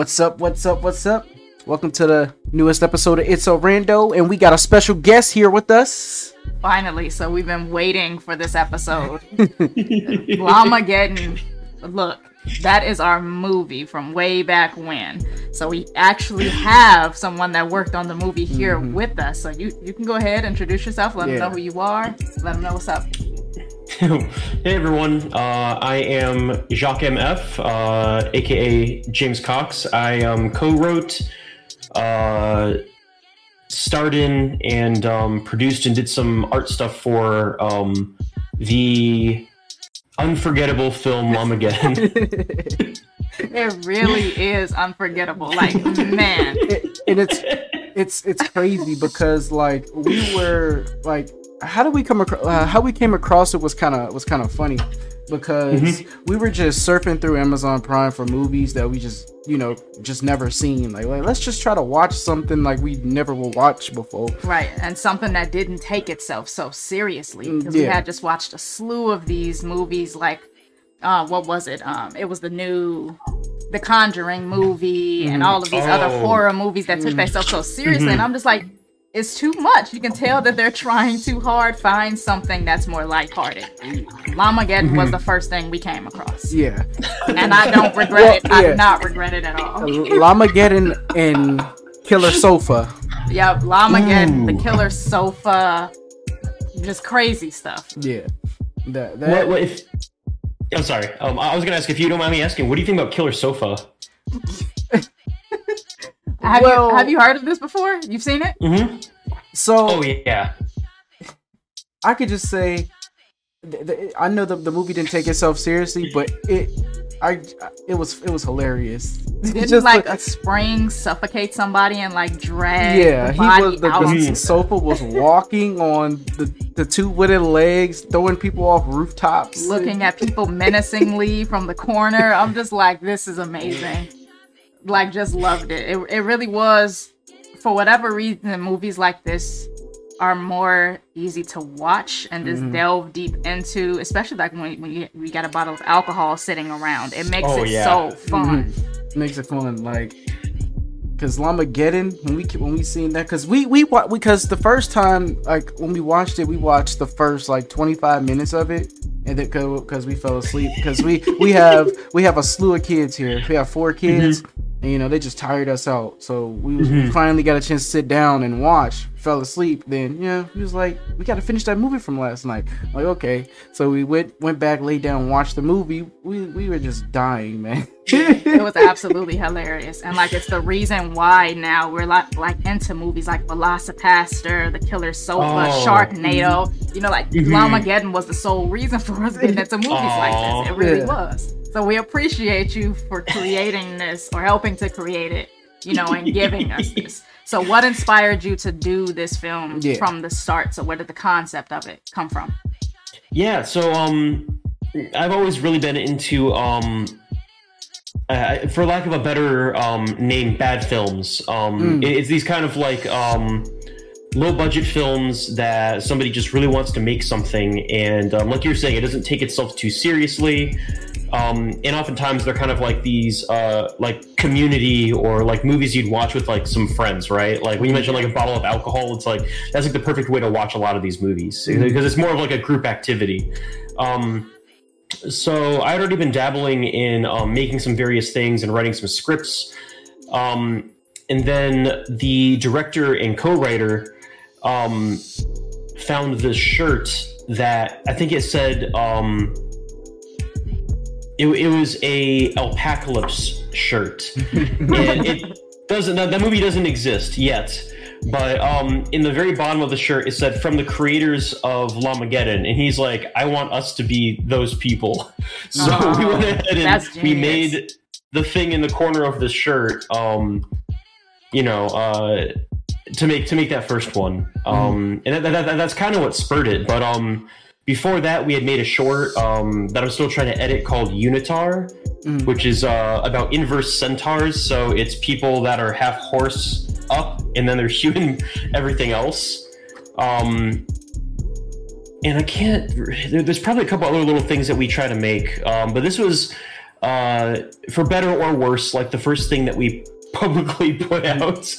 What's up? What's up? What's up? Welcome to the newest episode of It's So Rando, and we got a special guest here with us. Finally, so we've been waiting for this episode. Llamageddon. Look, that is our movie from way back when. So we actually have someone that worked on the movie here Mhm. with us. So you you can go ahead, introduce yourself, let Yeah. them know who you are, let them know what's up. hey everyone, uh, I am Jacques MF, uh, aka James Cox. I um, co-wrote, uh, starred in, and um, produced and did some art stuff for um, the unforgettable film Llamageddon. It really is unforgettable. Like man, It- and it's it's it's crazy because like we were like how did we come across uh, how we came across it was kind of was kind of funny because we were just surfing through Amazon Prime for movies that we just you know just never seen like, like let's just try to watch something like we never will watch before right? And something that didn't take itself so seriously Mm, because we had just watched a slew of these movies. Like, uh, what was it? Um, it was the new. The Conjuring movie and Mhm. all of these other Oh. horror movies that took themselves so seriously, and I'm just like, it's too much. You can tell that they're trying too hard. Find something that's more lighthearted. Llamageddon was the first thing we came across, yeah and I don't regret it. Well, I yeah. do not regret it at all. Llamageddon and Killer Sofa Yep, Llamageddon, the killer sofa, just crazy stuff. yeah that, that what, what if? I'm sorry. Um, I was gonna ask if you don't mind me asking. What do you think about Killer Sofa? Have Well- you have you heard of this before? You've seen it? Mm-hmm. so Oh yeah. I could just say, th- th- I know the, the movie didn't take itself seriously, but it, I, it was it was hilarious. Didn't Just like the- a spring suffocate somebody and like drag yeah, the he was the, out? the sofa was walking on the the two wooden legs, throwing people off rooftops, looking at people menacingly from the corner. I'm just like, this is amazing. Like, just loved it. It, it really was, for whatever reason, movies like this are more easy to watch and just Mhm. delve deep into, especially like when, when you, we got a bottle of alcohol sitting around. It makes Oh, it yeah. so fun. makes it fun. Like, cause Llamageddon when we when we seen that, cause we we because the first time like when we watched it, we watched the first like 25 minutes of it, and then because we fell asleep because we we have we have a slew of kids here. We have four kids. And, you know they just tired us out, so we, was, we Mhm. finally got a chance to sit down and watch. Fell asleep. Then yeah, he was like, "We got to finish that movie from last night." I'm like okay, so we went went back, laid down, and watched the movie. We we were just dying, man. it was absolutely hilarious and like it's the reason why now we're like like into movies like VelociPastor, The Killer Sofa, Oh. Sharknado. You know, like Mhm. Llamageddon was the sole reason for us getting into movies like this. It really Yeah. was. So we appreciate you for creating this or helping to create it, you know, and giving us this. So what inspired you to do this film Yeah. from the start? So where did the concept of it come from? Yeah, so um, I've always really been into um, uh, for lack of a better um name, bad films. Um, Mm. it- it's these kind of like um, low budget films that somebody just really wants to make something, and um, like you're saying, it doesn't take itself too seriously. Um, and oftentimes they're kind of like these uh, like community or like movies you'd watch with like some friends, right? Like when you mentioned like a bottle of alcohol, it's like that's like the perfect way to watch a lot of these movies because it's more of like a group activity. Um, so i'd already been dabbling in um, making some various things and writing some scripts. Um, and then the director and co-writer um, found this shirt that I think it said um, it, it was a alpacalypse shirt, and it doesn't. That movie doesn't exist yet. But um, in the very bottom of the shirt, it said from the creators of Lamageddon, and he's like, "I want us to be those people." So Oh, we went ahead and we made the thing in the corner of the shirt. Um, you know, uh, to make to make that first one, um, and that, that, that, that's kind of what spurred it. But um, before that, we had made a short um, that I'm still trying to edit called Unitar, Mm. which is uh, about inverse centaurs. So it's people that are half horse up, and then they're human everything else. Um, and I can't. There, there's probably a couple other little things that we try to make, um, but this was uh, for better or worse, like the first thing that we publicly put out.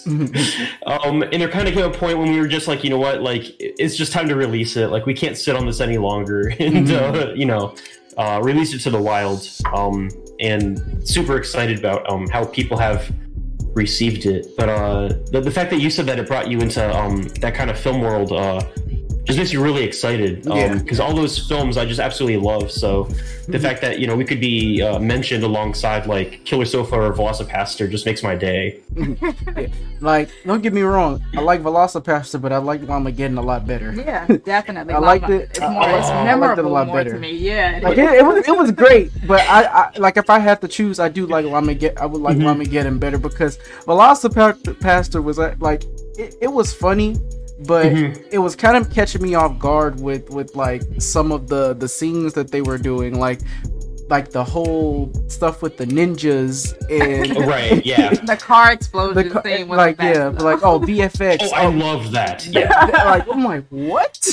um, and there kind of came a point when we were just like, you know what, like it's just time to release it. Like we can't sit on this any longer, and uh, you know, uh, release it to the wild. Um, and super excited about um, how people have received it. But uh, the, the fact that you said that it brought you into um, that kind of film world uh, just makes you really excited Yeah. because all those films I just absolutely love. So the fact that you know we could be uh, mentioned alongside like Killer Sofa or VelociPastor just makes my day. Like, don't get me wrong, I like VelociPastor, but I like Llamageddon a lot better. Yeah, definitely. I liked Llama- it. It's more. I- it's I liked it a memorable lot more better. to me. Yeah. Like it, it was, it was great, but I, I like if I had to choose, I do like Llamageddon. I would like Mhm. Llamageddon better because VelociPastor was uh, like it, it was funny, but Mhm. it was kind of catching me off guard with with like some of the the scenes that they were doing, like like the whole stuff with the ninjas and right? Yeah. the car explosion the co- thing was like the yeah, though. like oh VFX, Oh, I love that. Yeah. yeah, like I'm like what?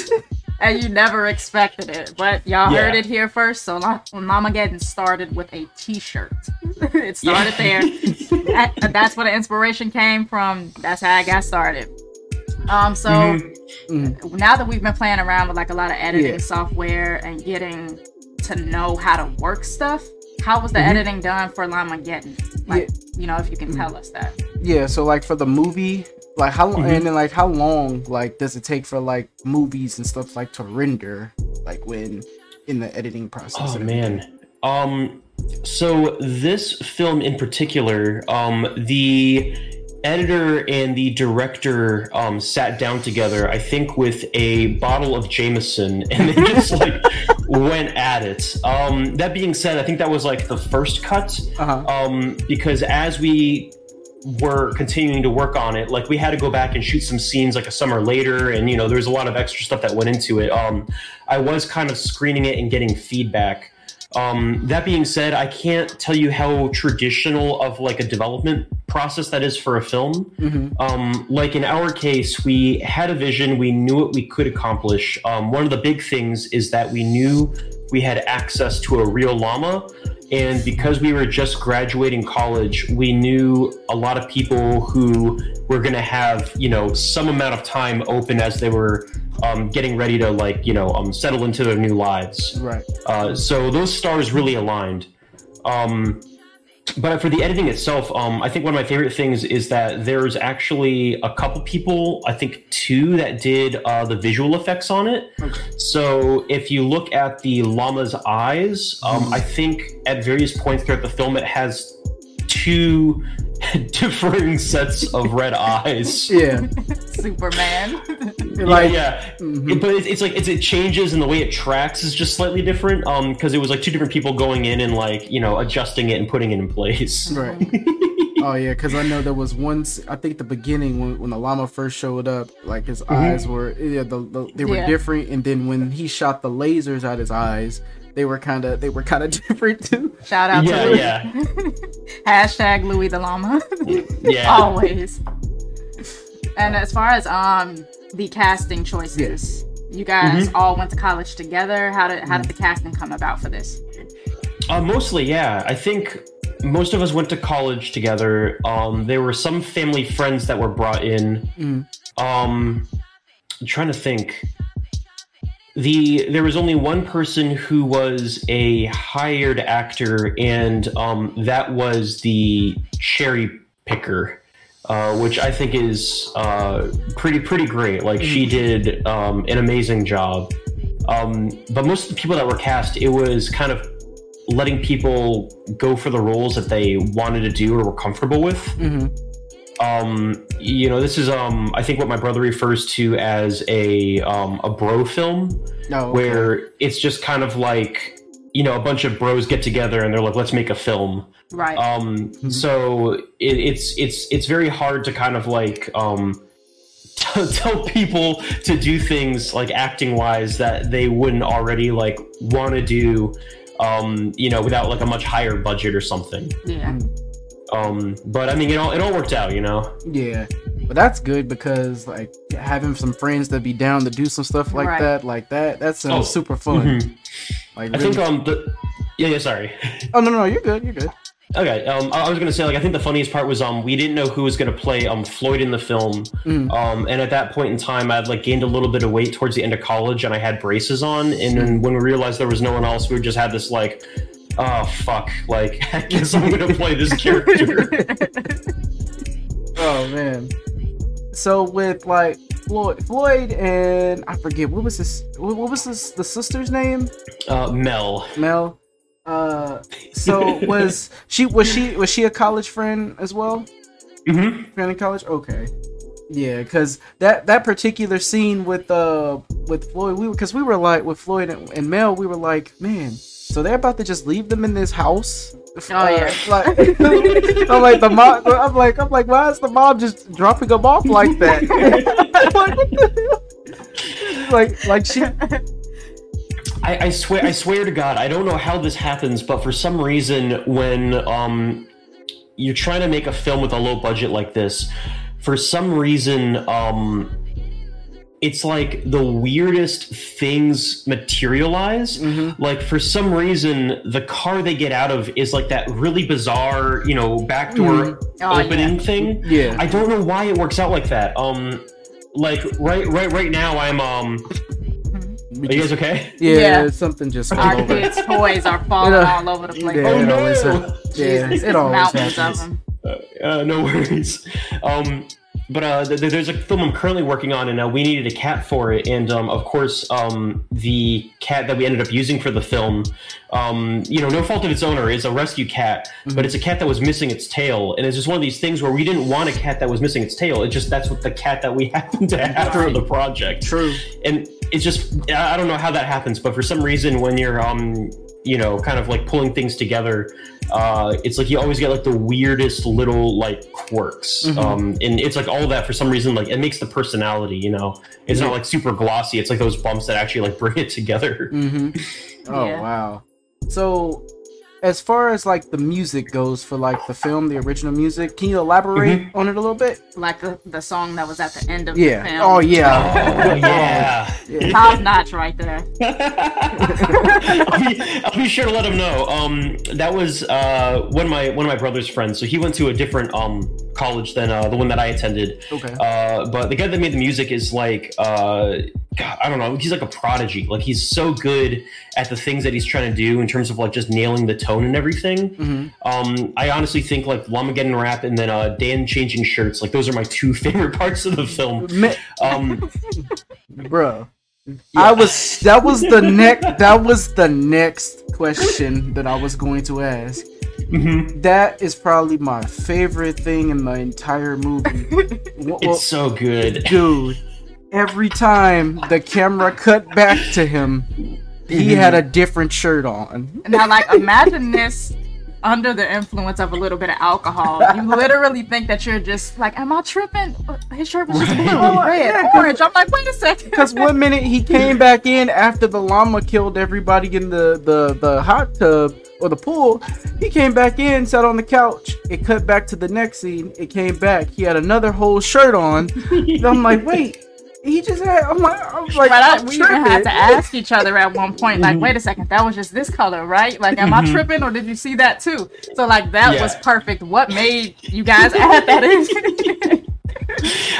and you never expected it. But y'all Yeah. heard it here first. So La- Llamageddon started with a T-shirt. it started there. That- that's where the inspiration came from. That's how I got started. Um, so Mhm. Mm, now that we've been playing around with like a lot of editing Yeah. software and getting to know how to work stuff, how was the Mhm. editing done for Llamageddon? Like, you know, if you can tell us that. Yeah, so like for the movie, like how long and then like how long like does it take for like movies and stuff like to render like when in the editing process? Oh man. Um so this film in particular, um the editor and the director um sat down together, I think with a bottle of Jameson and they just like went at it. Um that being said, I think that was like the first cut. Uh-huh. um, because as we were continuing to work on it, like we had to go back and shoot some scenes like a summer later, and you know, there was a lot of extra stuff that went into it. Um, I was kind of screening it and getting feedback. Um, that being said, I can't tell you how traditional of like a development process that is for a film. hmm Um, like in our case, we had a vision, we knew what we could accomplish. Um, one of the big things is that we knew we had access to a real llama. And because we were just graduating college, we knew a lot of people who were going to have, you know, some amount of time open as they were um, getting ready to, like, you know, um, settle into their new lives. Right. Uh, so those stars really aligned. Um, but for the editing itself, um, I think one of my favorite things is that there's actually a couple people, I think two, that did uh, the visual effects on it. Okay. So if you look at the llama's eyes, um. I think at various points throughout the film, it has two differing sets of red eyes. Yeah. Superman. like yeah, mhm. it- but it's, it's like it's, it changes and the way it tracks is just slightly different um because it was like two different people going in and like you know adjusting it and putting it in place Right. oh yeah, because I know there was once I think the beginning when, when the llama first showed up, like his eyes were yeah, the, the, they were Yeah. different, and then when he shot the lasers out his eyes, they were kind of they were kind of different too. Shout out yeah to Louie. yeah Hashtag Louie the Llama. yeah Always. And as far as um the casting choices, you guys Mm-hmm. all went to college together. How did how did the casting come about for this? uh, mostly yeah i think most of us went to college together um there were some family friends that were brought in Mm. um I'm trying to think the there was only one person who was a hired actor and um that was the cherry picker uh, which I think is uh, pretty pretty great. Like she did um, an amazing job. Um, but most of the people that were cast, it was kind of letting people go for the roles that they wanted to do or were comfortable with hmm um you know this is um i think what my brother refers to as a um a bro film No. okay. where it's just kind of like you know a bunch of bros get together and they're like let's make a film Right. um so it, it's it's it's very hard to kind of like um tell people to do things like acting wise that they wouldn't already like want to do um you know without like a much higher budget or something yeah. Um but i mean it all it all worked out you know Yeah, but that's good because like having some friends that be down to do some stuff like Right. that, like that, that's sounds Oh, super fun. mhm. Like I think um the Yeah, yeah. Sorry. Oh no, no, you're good. You're good. Okay, um, I I was gonna say like I think the funniest part was um we didn't know who was gonna play um Floyd in the film, Mm. um and at that point in time I'd like gained a little bit of weight towards the end of college and I had braces on and then when we realized there was no one else we just had this like oh fuck like I guess I'm gonna play this character. Oh man. So with like Floyd, Floyd and I forget what was this. What was this? The sister's name? Uh, Mel. Mel. Uh, so was she was she was she a college friend as well? Mm-hmm. Friend in college? Okay. Yeah, because that that particular scene with uh with Floyd, we because we were like with Floyd and, and Mel, we were like, man, so they're about to just leave them in this house. Oh, yeah. like I'm like the mom. I'm like I'm like, why is the mom just dropping them off like that? like, what the hell? like like she I, I swear, I swear to God, I don't know how this happens, but for some reason, when um, you're trying to make a film with a low budget like this, for some reason, um, it's like the weirdest things materialize. Mhm. Like for some reason, the car they get out of is like that really bizarre, you know, backdoor Oh, opening thing. yeah. I don't know why it works out like that. Um, like right, right, right now, I'm um. we Are you guys okay? yeah, Yeah. something just fell Our over. kids' toys are falling You know, all over the place. Yeah, Oh, it no! always hap- yeah, Jesus, it always mountains happens. of them. Uh, no worries. Um, but uh, th- th- there's a film I'm currently working on, and uh, we needed a cat for it. And um, of course, um, the cat that we ended up using for the film, um, you know, no fault of its owner, is a rescue cat, but it's a cat that was missing its tail. And it's just one of these things where we didn't want a cat that was missing its tail. It just that's what the cat that we happened to have for the project. True. and it's just I I don't know how that happens, but for some reason when you're um you know kind of like pulling things together, uh, it's like you always get like the weirdest little like quirks, Mhm. um, and it's like all that for some reason like it makes the personality. You know, it's Yeah. not like super glossy. It's like those bumps that actually like bring it together. hmm Oh Yeah. wow. So, as far as like the music goes for like the film, the original music, can you elaborate on it a little bit? Like the, the song that was at the end of Yeah. the film. Oh yeah. Oh yeah. yeah. Top notch right there. I'll, be, I'll be sure to let him know. Um, that was uh, one of my one of my brother's friends. So he went to a different um, college than uh, the one that I attended. Okay. Uh, but the guy that made the music is like, uh, God, I don't know. He's like a prodigy. Like he's so good at the things that he's trying to do in terms of like just nailing the tone and everything. hmm Um, I honestly think like Llamageddon rap and then uh, Dan changing shirts. Like those are my two favorite parts of the film. Um, Bruh. I was that was the next that was the next question that I was going to ask. Mhm. That is probably my favorite thing in the entire movie. Well, It's so good. dude, every time the camera cut back to him, he had a different shirt on. Now, like, imagine this under the influence of a little bit of alcohol. You literally think that you're just like, am I tripping? His shirt was just blue, oh, red, orange. I'm like, wait a second. Because one minute he came back in after the llama killed everybody in the, the, the hot tub or the pool. He came back in, sat on the couch. It cut back to the next scene. It came back. He had another whole shirt on. I'm like, wait. He just had. I'm like, I was like, But I, I'm we even had to ask each other at one point, like, wait a second, that was just this color, right? Like, am I Mhm. tripping or did you see that too? So, like, that Yeah. was perfect. What made you guys add that in?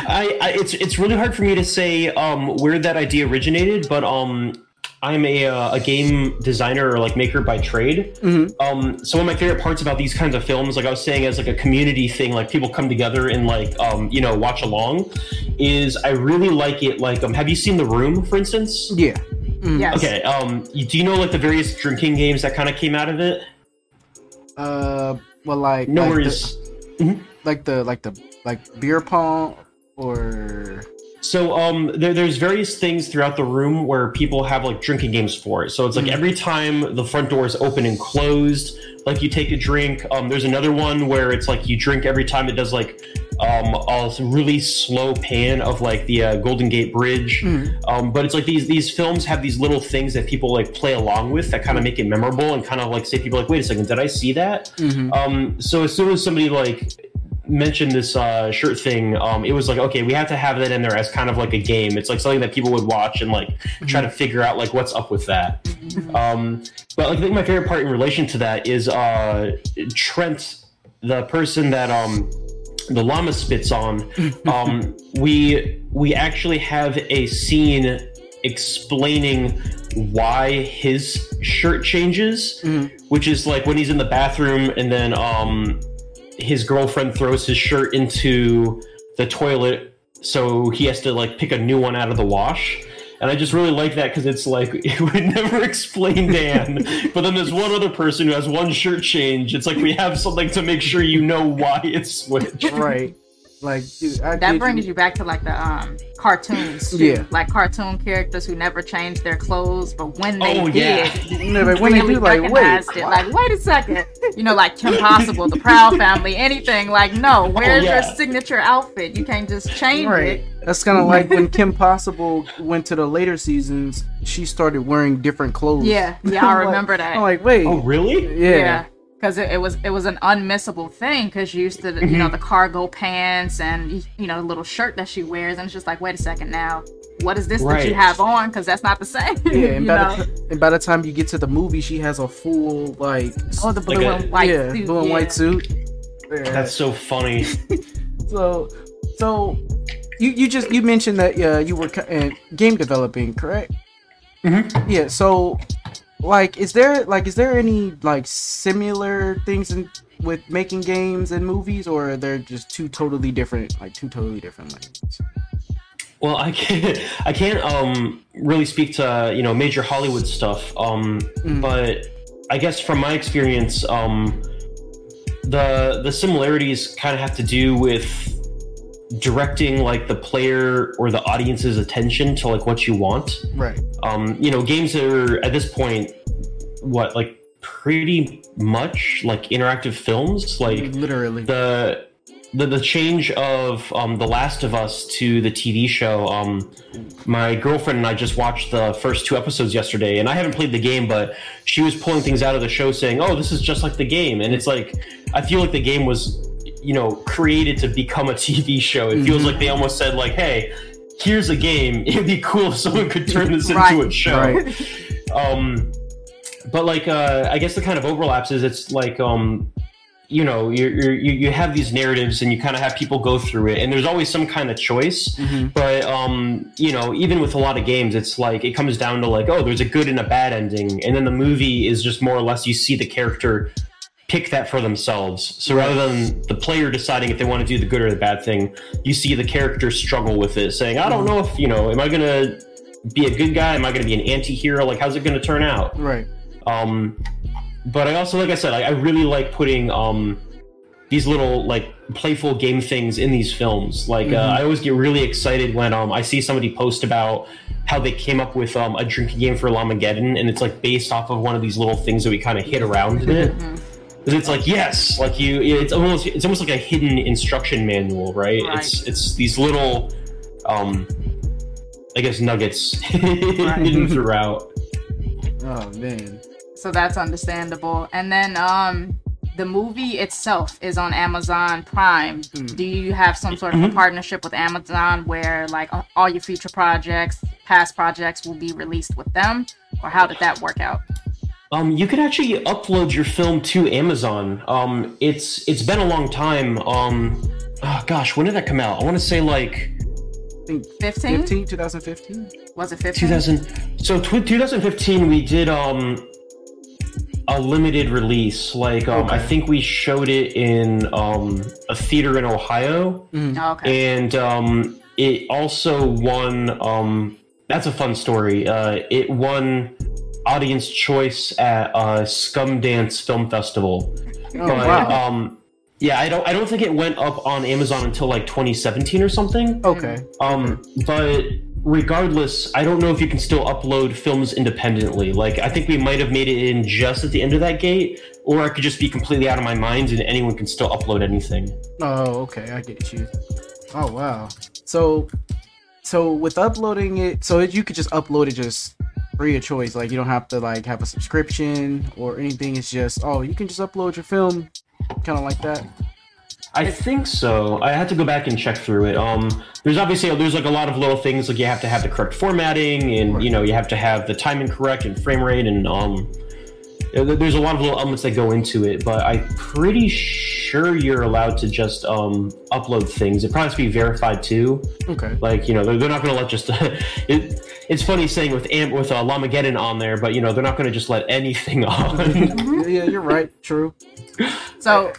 I, I it's it's really hard for me to say um, where that idea originated, but um, I'm a uh, a game designer or like maker by trade. Mhm. Um, so one of my favorite parts about these kinds of films, like I was saying, as like a community thing, like people come together and like um, you know watch along, is I really like it. Like, um, have you seen The Room, for instance? Yeah. Mhm. yes. Okay. Um, you- do you know like the various drinking games that kind of came out of it? Uh, well, like, No like worries. The, like the like the like beer pong or So um, there, there's various things throughout the room where people have like drinking games for it. So it's like Mhm. every time the front door is open and closed, like you take a drink. Um, there's another one where it's like you drink every time it does like um, a really slow pan of like the uh, Golden Gate Bridge. Mhm. Um, but it's like these these films have these little things that people like play along with that kind of make it memorable and kind of like say people like, wait a second, did I see that? Mhm. Um, so as soon as somebody like mentioned this uh, shirt thing, um, it was like, okay, we have to have that in there as kind of like a game. It's like something that people would watch and like try to figure out like what's up with that. Um, but like, I think my favorite part in relation to that is uh, Trent, the person that um, the llama spits on. Um, we we actually have a scene explaining why his shirt changes, which is like when he's in the bathroom and then um, his girlfriend throws his shirt into the toilet, so he has to like pick a new one out of the wash. And I just really like that because it's like it would never explain Dan, but then there's one other person who has one shirt change. It's like we have something to make sure you know why it's switched. right. Like dude, I That brings you. you back to like the um cartoons. Too. Yeah. Like cartoon characters who never changed their clothes, but when they Oh, did, yeah. You know, like, when they really do, like, wait, recognized it. Like, wait a second. You know, like Kim Possible, the Proud Family, anything. Like, no, where's yeah. your signature outfit? You can't just change Right. it. That's kind of like when Kim Possible went to the later seasons. She started wearing different clothes. Yeah, yeah, I I'm like- remember that. I'm like, wait, Oh, really? yeah. Because it, it was it was an unmissable thing because she used to you Mm-hmm. know the cargo pants and you know the little shirt that she wears and it's just like wait a second now what is this that you have on because that's not the same Yeah, and you by, know? the and by the time you get to the movie, she has a full like s- oh the blue Like a- and white yeah suit, blue and yeah. white suit. Yeah. That's so funny. so so you you just you mentioned that uh, you were co- uh, game developing, correct? Mhm. Yeah. So like, is there like is there any like similar things in with making games and movies, or are they just two totally different like two totally different lanes? Well, I can't. I can't um, really speak to you know major Hollywood stuff. Um, Mm. But I guess from my experience, um, the the similarities kind of have to do with directing like the player or the audience's attention to like what you want. Right. Um, you know, games are at this point what like pretty much like interactive films. Like Literally. the the, the change of um, The Last of Us to the TV show. Um, my girlfriend and I just watched the first two episodes yesterday, and I haven't played the game, but she was pulling things out of the show saying, "Oh, this is just like the game," and it's like I feel like the game was, you know, created to become a TV show. It feels Mhm. like they almost said like, "Hey." Here's a game. It'd be cool if someone could turn this Right. into a show Right. um but like uh i guess the kind of overlaps is it's like um you know you're, you're, you you have these narratives and you kind of have people go through it and there's always some kind of choice Mhm. but um you know even with a lot of games it's like it comes down to like oh there's a good and a bad ending and then the movie is just more or less you see the character pick that for themselves so rather than the player deciding if they want to do the good or the bad thing you see the character struggle with it saying i don't know if you know am i gonna be a good guy am i gonna be an anti-hero like how's it gonna turn out Right. um, but I also, like I said, I, I really like putting um, these little like playful game things in these films. Like uh, Mhm. I always get really excited when um, I see somebody post about how they came up with um, a drinking game for Llamageddon, and it's like based off of one of these little things that we kind of hit around in it. Mhm. 'Cause it's like yes, like you, it's almost it's almost like a hidden instruction manual, right? Right. It's it's these little, um, I guess nuggets hidden throughout. Oh man. so that's understandable and then um the movie itself is on amazon prime Mm. do you have some sort of a partnership with amazon where like all your future projects past projects will be released with them or how did that work out Um, you can actually upload your film to Amazon. Um, it's it's been a long time. Um, oh gosh, when did that come out? I want to say like I 15 15, 2015. was it 15 2000. So tw 2015, we did um a limited release. Like um, I think we showed it in um a theater in Ohio, Oh, okay and um, it also won. Um, that's a fun story. Uh, it won audience choice at uh, Scum Dance Film Festival. Oh But, wow. Um, yeah, I don't. I don't think it went up on Amazon until like 2017 or something. Okay. Um, but regardless, I don't know if you can still upload films independently. Like, I think we might have made it in just at the end of that gate, or I could just be completely out of my mind and anyone can still upload anything. Oh, okay, I get you. Oh wow. So, so with uploading it, so you could just upload it just free of choice. Like you don't have to like have a subscription or anything. It's just oh, you can just upload your film, kind of like that. I think so. I had to go back and check through it. Um, there's obviously there's like a lot of little things like you have to have the correct formatting, and you know you have to have the timing correct and frame rate, and um, there's a lot of little elements that go into it. But I'm pretty sure you're allowed to just um upload things. It probably has to be verified too. Okay. Like you know they're, they're not going to let just. it, it's funny saying with Amp with uh, Llamageddon on there, but you know they're not going to just let anything on. yeah, you're right. True. So,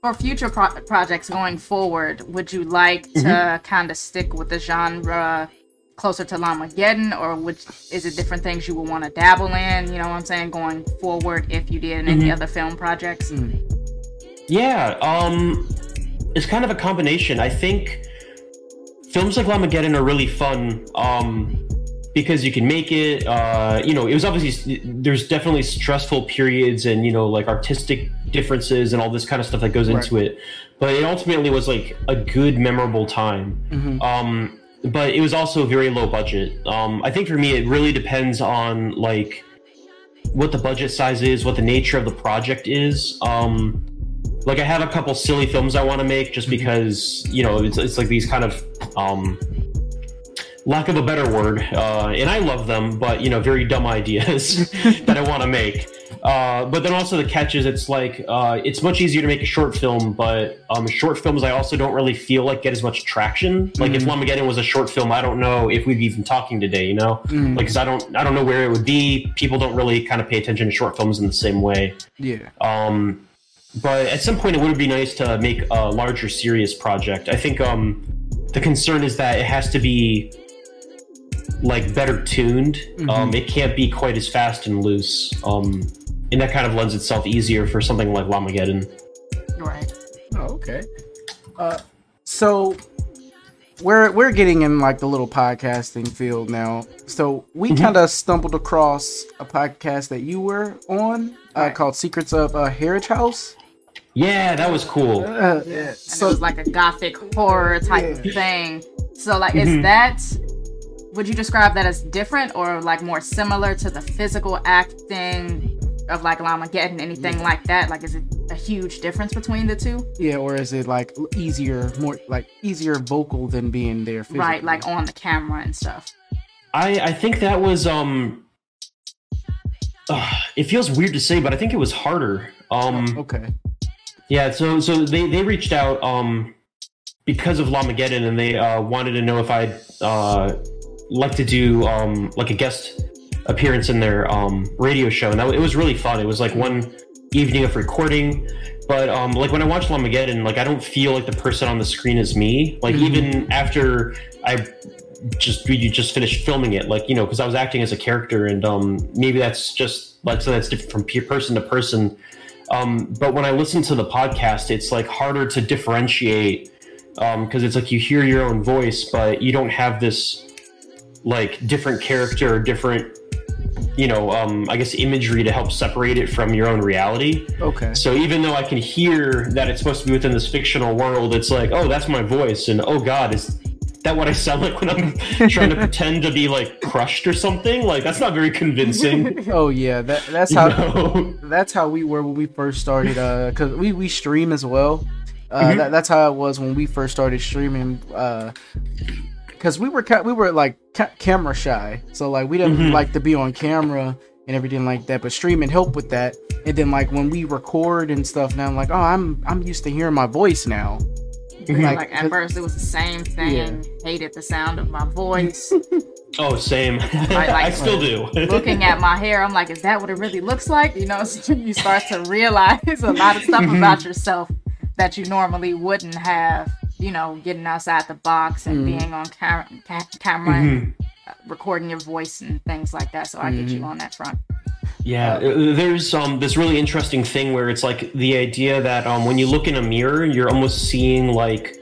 for future pro- projects going forward, would you like to Mm-hmm. kind of stick with the genre closer to Llamageddon, or which is it different things you would want to dabble in? You know what I'm saying? Going forward, if you did in Mm-hmm. any other film projects. Yeah, um, it's kind of a combination. I think films like Llamageddon are really fun um, because you can make it. Uh, you know, it was obviously there's definitely stressful periods and you know like artistic differences and all this kind of stuff that goes into it. But it ultimately was like a good, memorable time. Um, but it was also very low budget. Um, I think for me, it really depends on like what the budget size is, what the nature of the project is. Um, like I have a couple silly films I want to make just because you know it's, it's like these kind of um, lack of a better word, uh, and I love them, but you know very dumb ideas that I want to make. Uh, but then also the catch is it's like uh, it's much easier to make a short film, but um, short films I also don't really feel like get as much traction. Like if Llamageddon was a short film, I don't know if we'd be even talking today. You know, like because I don't I don't know where it would be. People don't really kind of pay attention to short films in the same way. Yeah. Um, but at some point, it would be nice to make a larger, serious project. I think um, the concern is that it has to be like better tuned. Um, it can't be quite as fast and loose. Um, and that kind of lends itself easier for something like Llamageddon. Right. Oh, okay. Uh, so we're we're getting in like the little podcasting field now. So we kind of stumbled across a podcast that you were on uh, Right. called Secrets of uh, Heritage House. Yeah, that was cool. Uh, yeah. So it was like a gothic horror type of thing. So, like, is that? Would you describe that as different or like more similar to the physical acting of like Llamageddon, anything like that? Like, is it a huge difference between the two? yeah, or is it like easier, more like easier vocal than being there? Physically? Right, like on the camera and stuff. I I think that was um. uh, it feels weird to say, but I think it was harder. Um, okay. Yeah, so so they they reached out um because of Llamageddon and they uh, wanted to know if I'd uh, like to do um like a guest appearance in their um radio show and that, it was really fun. It was like one evening of recording, but um like when I watch Llamageddon, like I don't feel like the person on the screen is me. Like even after I just we just finished filming it like you know because i was acting as a character and um maybe that's just like so that's different from person to person um but when i listen to the podcast it's like harder to differentiate um because it's like you hear your own voice but you don't have this like different character different you know um i guess imagery to help separate it from your own reality Okay. so even though I can hear that it's supposed to be within this fictional world, it's like, oh, that's my voice, and oh god, is that what I sound like when I'm trying to pretend to be like crushed or something? Like that's not very convincing. Oh yeah, that that's how know? that's how we were when we first started. Uh, cause we we stream as well. Uh, Mm-hmm. that, that's how it was when we first started streaming. Uh, cause we were ca- we were like ca- camera shy, so like we didn't Mhm. like to be on camera and everything like that. But streaming helped with that. And then like when we record and stuff, now I'm like, oh, I'm I'm used to hearing my voice now. Like, Like, at first, it was the same thing. Hated the sound of my voice. oh, same. like- I still do. Looking at my hair, I'm like, is that what it really looks like? You know, so you start to realize a lot of stuff Mm-hmm. about yourself that you normally wouldn't have. You know, getting outside the box and Mm. being on ca- ca- camera and Mhm. uh, recording your voice and things like that. So I get you Mhm. on that front. Yeah, uh, there's um this really interesting thing where it's like the idea that um when you look in a mirror, you're almost seeing like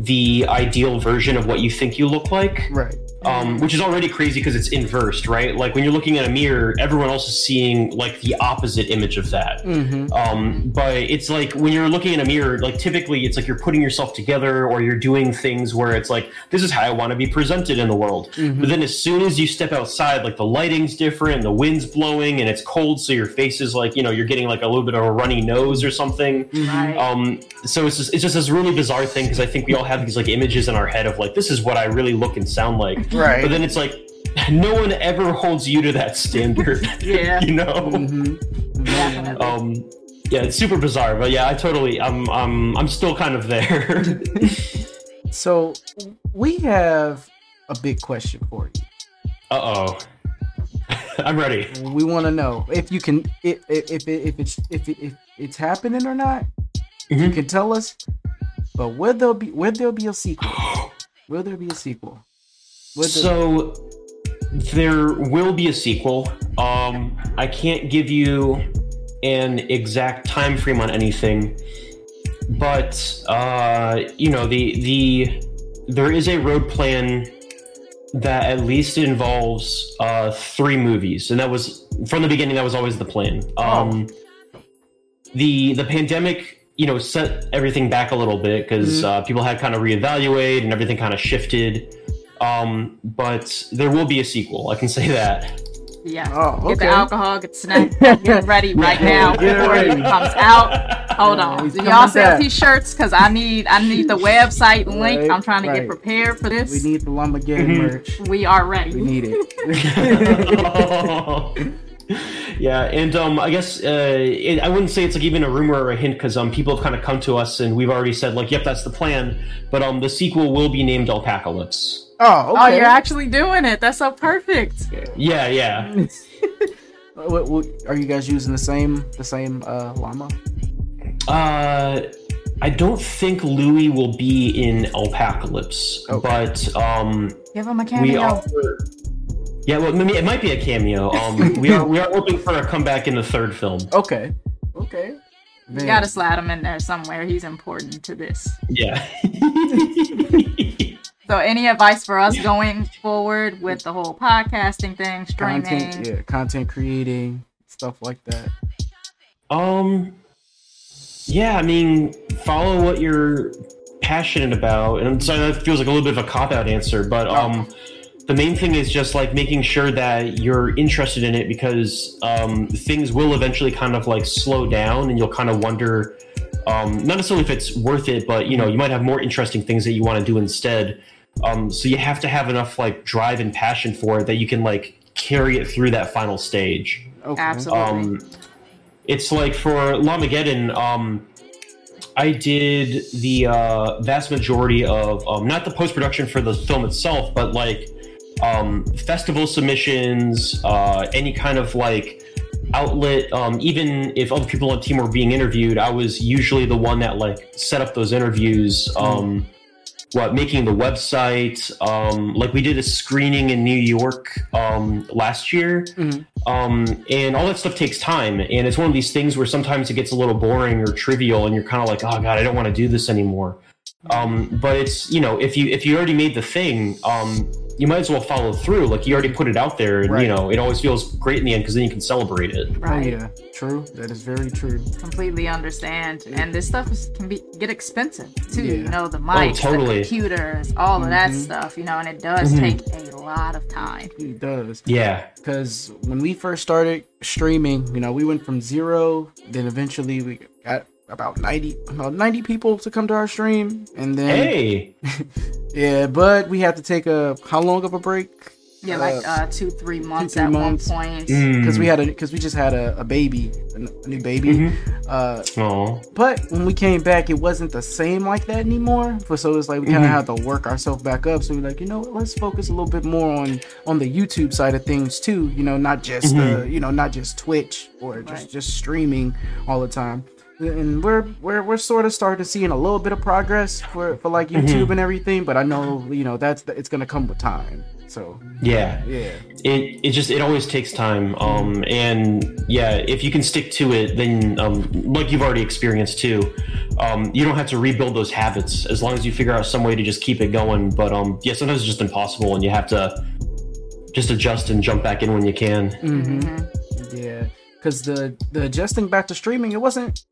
the ideal version of what you think you look like. Right. Um, which is already crazy because it's inversed, right? Like when you're looking at a mirror, everyone else is seeing like the opposite image of that. Mm-hmm. Um, but it's like when you're looking in a mirror, like typically it's like you're putting yourself together or you're doing things where it's like, this is how I want to be presented in the world. Mhm. But then as soon as you step outside, like the lighting's different, the wind's blowing, and it's cold, so your face is like, you know, you're getting like a little bit of a runny nose or something. Right. Um, so it's just, it's just this really bizarre thing because I think we all have these like images in our head of like, this is what I really look and sound like. Right. But then it's like, no one ever holds you to that standard. Yeah. you know? Mm-hmm. Definitely. um yeah it's super bizarre but yeah i totally i'm i'm i'm still kind of there So we have a big question for you. uh-oh i'm ready We want to know if you can, if if if, it, if it's if, it, if it's happening or not. You Mhm. can tell us. But will there be will there be a sequel? Will there be a sequel? There- so there will be a sequel. Um i can't give you an exact time frame on anything but uh you know the the there is a road plan that at least involves uh three movies and that was from the beginning that was always the plan. Um the the pandemic you know set everything back a little bit because Mhm. uh, people had kind of reevaluate and everything kind of shifted um but there will be a sequel i can say that yeah. Oh, Get the alcohol, get the snack, get ready right now Get before it ready. comes out. Hold Yeah, on. he's Do y'all sell back. t-shirts? Cause I need I need the website link. Right, I'm trying to right. get prepared for this. We need the Llamageddon Mhm. merch. We are ready. We need it. yeah, and um, I guess uh, it, I wouldn't say it's like even a rumor or a hint because um, people have kind of come to us and we've already said like, yep, that's the plan. But um, the sequel will be named Alpacalypse. oh, okay. Oh, you're actually doing it. That's so perfect. Yeah, yeah. What, what, are you guys using the same the same uh, llama? Uh, I don't think Louie will be in Alpacalypse, Okay. but um, Give him a we cameo. Are. Yeah, well, maybe it might be a cameo. Um, we are we are hoping for a comeback in the third film. Okay. Okay. You gotta slide him in there somewhere. He's important to this. Yeah. So, any advice for us going forward with the whole podcasting thing, streaming? content, yeah, content creating stuff like that. Um, yeah, I mean, follow what you're passionate about, and I'm sorry that feels like a little bit of a cop out answer, but um, the main thing is just like making sure that you're interested in it because um, things will eventually kind of like slow down, and you'll kind of wonder, um, not necessarily if it's worth it, but you know, you might have more interesting things that you want to do instead. Um, so you have to have enough like drive and passion for it that you can like carry it through that final stage. Okay. Absolutely. Um, it's like for Llamageddon, um, I did the uh, vast majority of um, not the post production for the film itself, but like um, festival submissions, uh, any kind of like outlet. Um, even if other people on the team were being interviewed, I was usually the one that like set up those interviews. Um, what making the website? Um, like we did a screening in New York um, last year Mhm. um, and all that stuff takes time and it's one of these things where sometimes it gets a little boring or trivial and you're kind of like oh god i don't want to do this anymore um, but it's you know if you if you already made the thing um, you might as well follow through like you already put it out there and Right. you know it always feels great in the end because then you can celebrate it Oh right. yeah, true. That is very true. Completely understand. And this stuff is, can be get expensive too. Yeah. You know, the mics, totally. the computers, all of that Mhm. stuff. You know, and it does Mhm. take a lot of time. It does. yeah Because when we first started streaming, you know, we went from zero, then eventually we got about 90, about 90 people to come to our stream. And then, hey yeah, but we had to take a, how long of a break? Yeah, like uh, two, three months three at months. one point. Mm. Because we had a, because we just had a, a baby, a, new baby. Mhm. Uh, Aw. but when we came back, it wasn't the same like that anymore. For so it's like we kind of Mhm. had to work ourselves back up. So we're like, you know, what, let's focus a little bit more on on the YouTube side of things too. You know, not just Mhm. the you know not just Twitch or just Right. just streaming all the time. And we're we're we're sort of starting to seeing a little bit of progress for for like Mhm. YouTube and everything. But I know you know that's it's gonna come with time. So Yeah. yeah, it it just it always takes time um and yeah if you can stick to it then um like you've already experienced too um you don't have to rebuild those habits as long as you figure out some way to just keep it going but um yeah sometimes it's just impossible and you have to just adjust and jump back in when you can hmm Mhm. yeah. Because the the adjusting back to streaming, it wasn't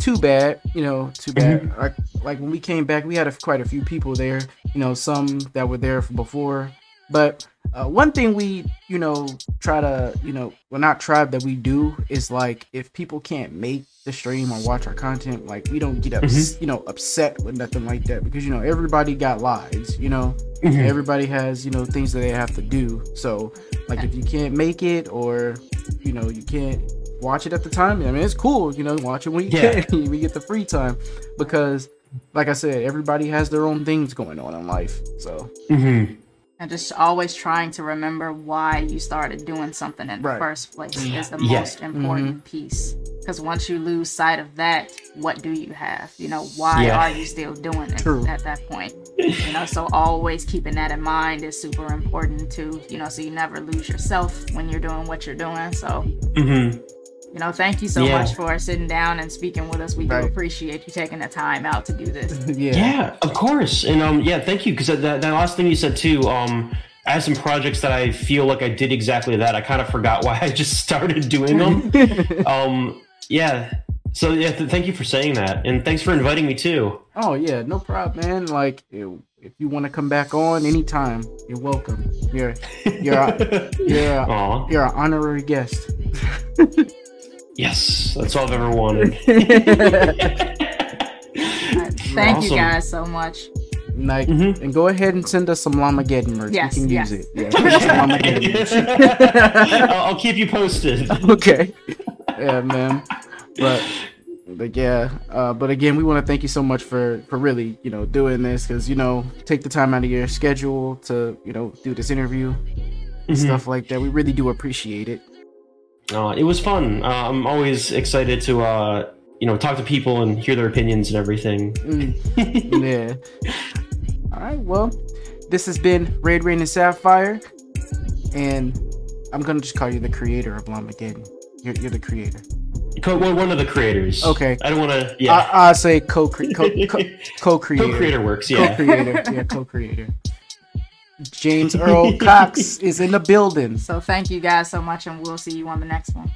too bad. You know, too bad. Like like when we came back, we had a, quite a few people there. You know, some that were there from before. But uh, one thing we, you know, try to, you know, well, not try that we do is like if people can't make the stream or watch our content, like we don't get ups- you know upset with nothing like that because you know everybody got lives, you know, Mhm. everybody has you know things that they have to do. So like if you can't make it or you know you can't watch it at the time, I mean it's cool, you know, watch it when you Yeah. can, we get the free time because. Like I said, everybody has their own things going on in life. So Mhm. And just always trying to remember why you started doing something in Right. the first place is the Yeah. most important piece. Because once you lose sight of that, what do you have? You know, why Yeah. are you still doing it True. at that point? You know, so always keeping that in mind is super important too. You know, so you never lose yourself when you're doing what you're doing. So, Mhm. You know, thank you so Yeah. much for sitting down and speaking with us. We do appreciate you taking the time out to do this. yeah, Yeah, of course. And um, yeah, thank you because that, that last thing you said too. Um, I have some projects that I feel like I did exactly that. I kind of forgot why I just started doing them. um, yeah. So yeah, th- thank you for saying that, and thanks for inviting me too. Oh yeah, no problem, man. Like you- if you want to come back on anytime, you're welcome. You're you're a, you're a, you're an honorary guest. Yes, that's all I've ever wanted. Thank Awesome. you guys so much. like Mhm. and go ahead and send us some Llamageddon merch. Yes, we can yes. use it. Yeah, send us some Llamageddon merch. I'll, I'll keep you posted. okay. Yeah, man. But but yeah, uh, but again, we want to thank you so much for for really you know doing this because you know take the time out of your schedule to you know do this interview and Mhm. stuff like that. We really do appreciate it. Uh, it was fun. Uh, I'm always excited to uh, you know talk to people and hear their opinions and everything. Mm, yeah. All right. Well, this has been Red Reign and Sapphire, and I'm gonna just call you the creator of Llamageddon. You're, you're the creator. Co- one one of the creators. Okay. I don't want to. Yeah. I, I say co co co co-creator. Co-creator works. Yeah. Co-creator. Yeah, co-creator. James Earl Cox is in the building. So thank you guys so much, and we'll see you on the next one.